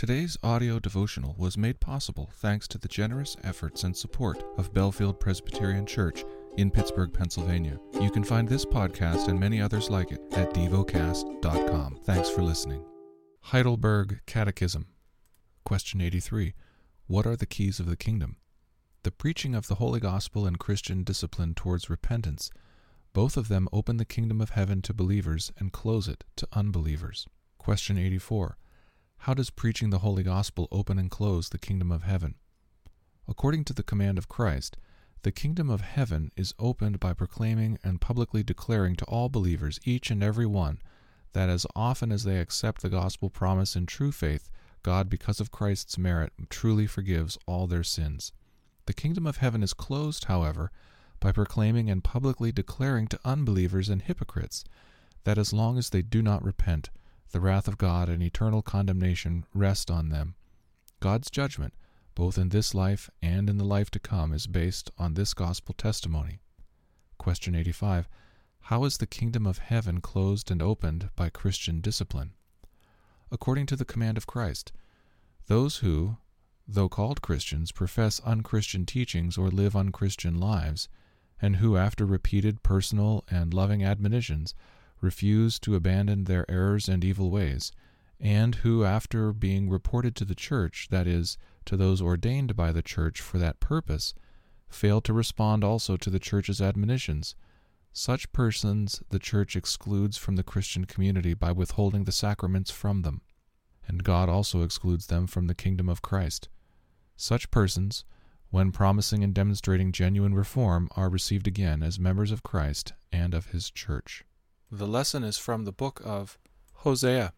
Today's audio devotional was made possible thanks to the generous efforts and support of Bellefield Presbyterian Church in Pittsburgh, Pennsylvania. You can find this podcast and many others like it at devocast.com. Thanks for listening. Heidelberg Catechism. Question 83. What are the keys of the kingdom? The preaching of the Holy Gospel and Christian discipline towards repentance. Both of them open the kingdom of heaven to believers and close it to unbelievers. Question 84. How does preaching the Holy Gospel open and close the kingdom of heaven? According to the command of Christ, the kingdom of heaven is opened by proclaiming and publicly declaring to all believers, each and every one, that as often as they accept the gospel promise in true faith, God, because of Christ's merit, truly forgives all their sins. The kingdom of heaven is closed, however, by proclaiming and publicly declaring to unbelievers and hypocrites that as long as they do not repent, the wrath of God and eternal condemnation rest on them. God's judgment, both in this life and in the life to come, is based on this gospel testimony. Question 85. How is the kingdom of heaven closed and opened by Christian discipline? According to the command of Christ, those who, though called Christians, profess unchristian teachings or live unchristian lives, and who, after repeated personal and loving admonitions, refuse to abandon their errors and evil ways, and who, after being reported to the church, that is, to those ordained by the church for that purpose, fail to respond also to the church's admonitions, such persons the church excludes from the Christian community by withholding the sacraments from them, and God also excludes them from the kingdom of Christ. Such persons, when promising and demonstrating genuine reform, are received again as members of Christ and of his church. The lesson is from the book of Hosea.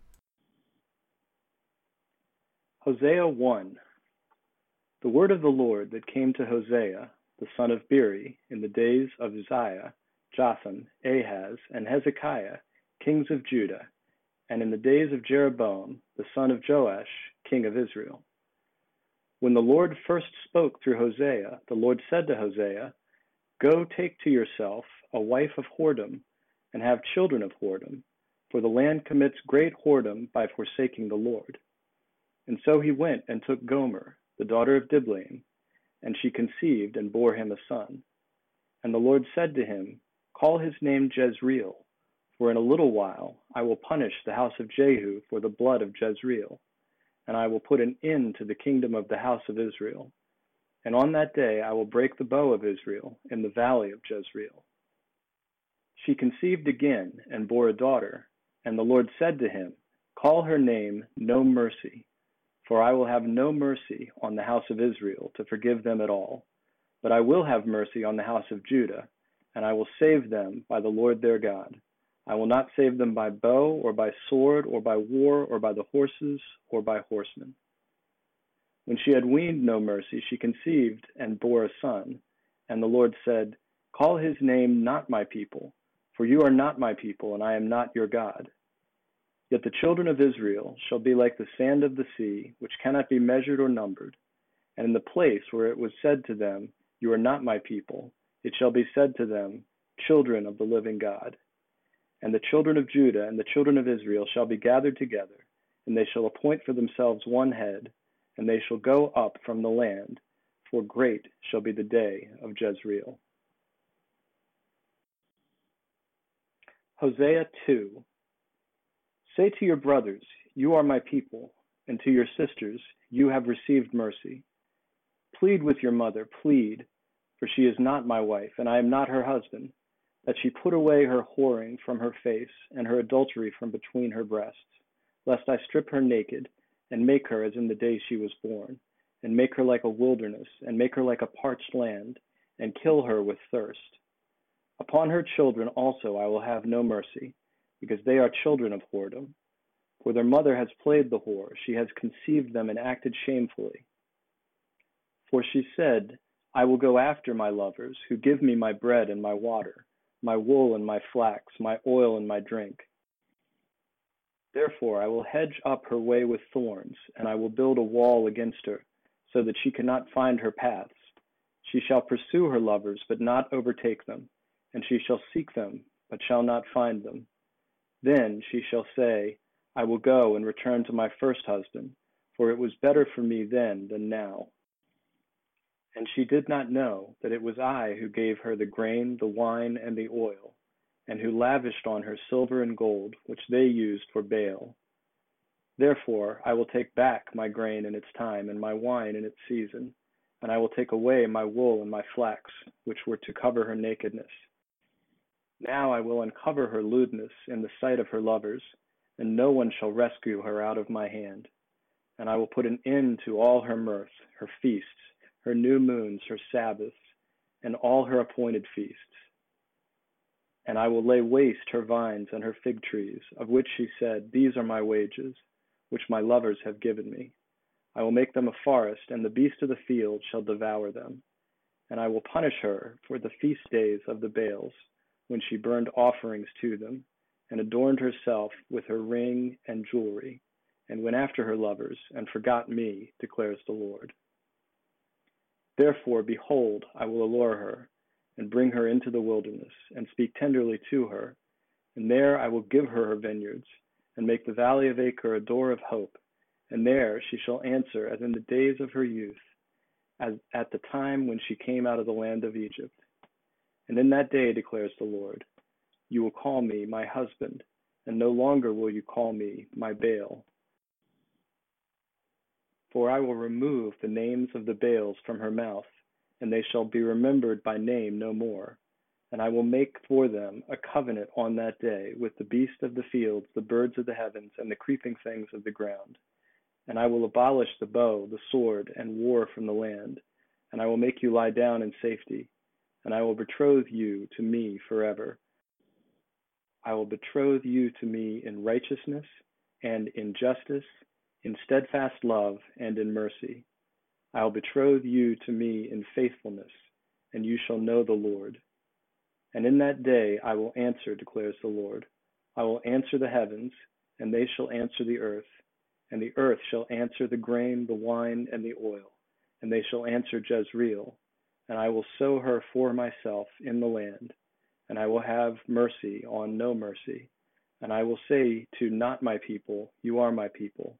Hosea 1 The word of the Lord that came to Hosea, the son of Beeri, in the days of Uzziah, Jotham, Ahaz, and Hezekiah, kings of Judah, and in the days of Jeroboam, the son of Joash, king of Israel. When the Lord first spoke through Hosea, the Lord said to Hosea, Go take to yourself a wife of whoredom and have children of whoredom, for the land commits great whoredom by forsaking the Lord. And so he went and took Gomer, the daughter of Diblaim, and she conceived and bore him a son. And the Lord said to him, Call his name Jezreel, for in a little while I will punish the house of Jehu for the blood of Jezreel, and I will put an end to the kingdom of the house of Israel. And on that day I will break the bow of Israel in the valley of Jezreel. She conceived again and bore a daughter. And the Lord said to him, Call her name No Mercy, for I will have no mercy on the house of Israel to forgive them at all. But I will have mercy on the house of Judah, and I will save them by the Lord their God. I will not save them by bow, or by sword, or by war, or by the horses, or by horsemen. When she had weaned no mercy, she conceived and bore a son. And the Lord said, Call his name not my people for you are not my people, and I am not your God. Yet the children of Israel shall be like the sand of the sea, which cannot be measured or numbered. And in the place where it was said to them, You are not my people, it shall be said to them, Children of the living God. And the children of Judah and the children of Israel shall be gathered together, and they shall appoint for themselves one head, and they shall go up from the land, for great shall be the day of Jezreel. Hosea 2 Say to your brothers, You are my people, and to your sisters, You have received mercy. Plead with your mother, plead, for she is not my wife, and I am not her husband, that she put away her whoring from her face, and her adultery from between her breasts, lest I strip her naked, and make her as in the day she was born, and make her like a wilderness, and make her like a parched land, and kill her with thirst Upon her children also I will have no mercy, because they are children of whoredom. For their mother has played the whore, she has conceived them and acted shamefully. For she said, I will go after my lovers, who give me my bread and my water, my wool and my flax, my oil and my drink. Therefore I will hedge up her way with thorns, and I will build a wall against her, so that she cannot find her paths. She shall pursue her lovers, but not overtake them and she shall seek them, but shall not find them. Then she shall say, I will go and return to my first husband, for it was better for me then than now. And she did not know that it was I who gave her the grain, the wine, and the oil, and who lavished on her silver and gold, which they used for Baal. Therefore I will take back my grain in its time, and my wine in its season, and I will take away my wool and my flax, which were to cover her nakedness. Now I will uncover her lewdness in the sight of her lovers, and no one shall rescue her out of my hand. And I will put an end to all her mirth, her feasts, her new moons, her Sabbaths, and all her appointed feasts. And I will lay waste her vines and her fig trees, of which she said, These are my wages, which my lovers have given me. I will make them a forest, and the beast of the field shall devour them. And I will punish her for the feast days of the Baals, when she burned offerings to them, and adorned herself with her ring and jewelry, and went after her lovers, and forgot me, declares the Lord. Therefore, behold, I will allure her, and bring her into the wilderness, and speak tenderly to her. And there I will give her her vineyards, and make the valley of Achor a door of hope. And there she shall answer as in the days of her youth, as at the time when she came out of the land of Egypt. And in that day, declares the Lord, you will call me my husband, and no longer will you call me my Baal, for I will remove the names of the Baals from her mouth, and they shall be remembered by name no more. And I will make for them a covenant on that day with the beasts of the fields, the birds of the heavens, and the creeping things of the ground. And I will abolish the bow, the sword, and war from the land. And I will make you lie down in safety. And I will betroth you to me forever. I will betroth you to me in righteousness and in justice in steadfast love and in mercy. I will betroth you to me in faithfulness, and you shall know the Lord. And in that day I will answer, declares the Lord. I will answer the heavens, and they shall answer the earth, and the earth shall answer the grain, the wine, and the oil, and they shall answer Jezreel. And I will sow her for myself in the land, and I will have mercy on no mercy. And I will say to not my people, You are my people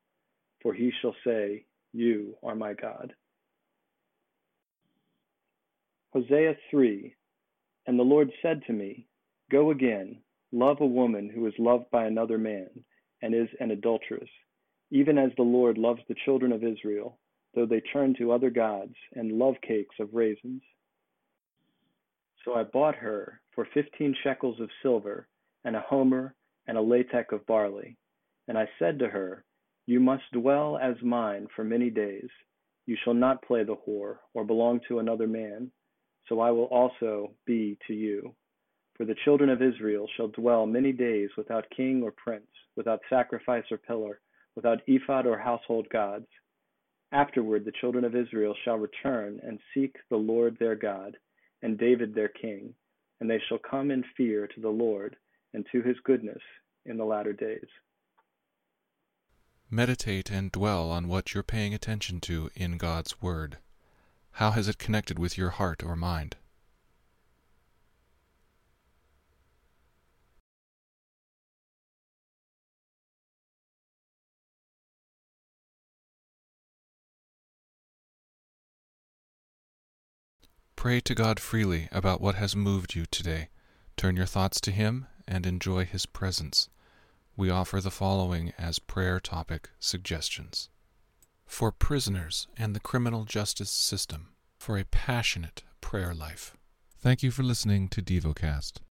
for he shall say, You are my God. Hosea 3 And the Lord said to me, Go again, love a woman who is loved by another man, and is an adulteress, even as the Lord loves the children of Israel, though they turn to other gods and love cakes of raisins. So I bought her for fifteen shekels of silver, and a homer, and a lethech of barley. And I said to her, you must dwell as mine for many days. You shall not play the whore, or belong to another man. So I will also be to you. For the children of Israel shall dwell many days without king or prince, without sacrifice or pillar, without ephod or household gods. Afterward the children of Israel shall return and seek the Lord their God, and David their king, and they shall come in fear to the Lord and to his goodness in the latter days. Meditate and dwell on what you're paying attention to in God's Word. How has it connected with your heart or mind? Pray to God freely about what has moved you today. Turn your thoughts to Him and enjoy His presence we offer the following as prayer topic suggestions for prisoners and the criminal justice system for a passionate prayer life. Thank you for listening to DevoCast.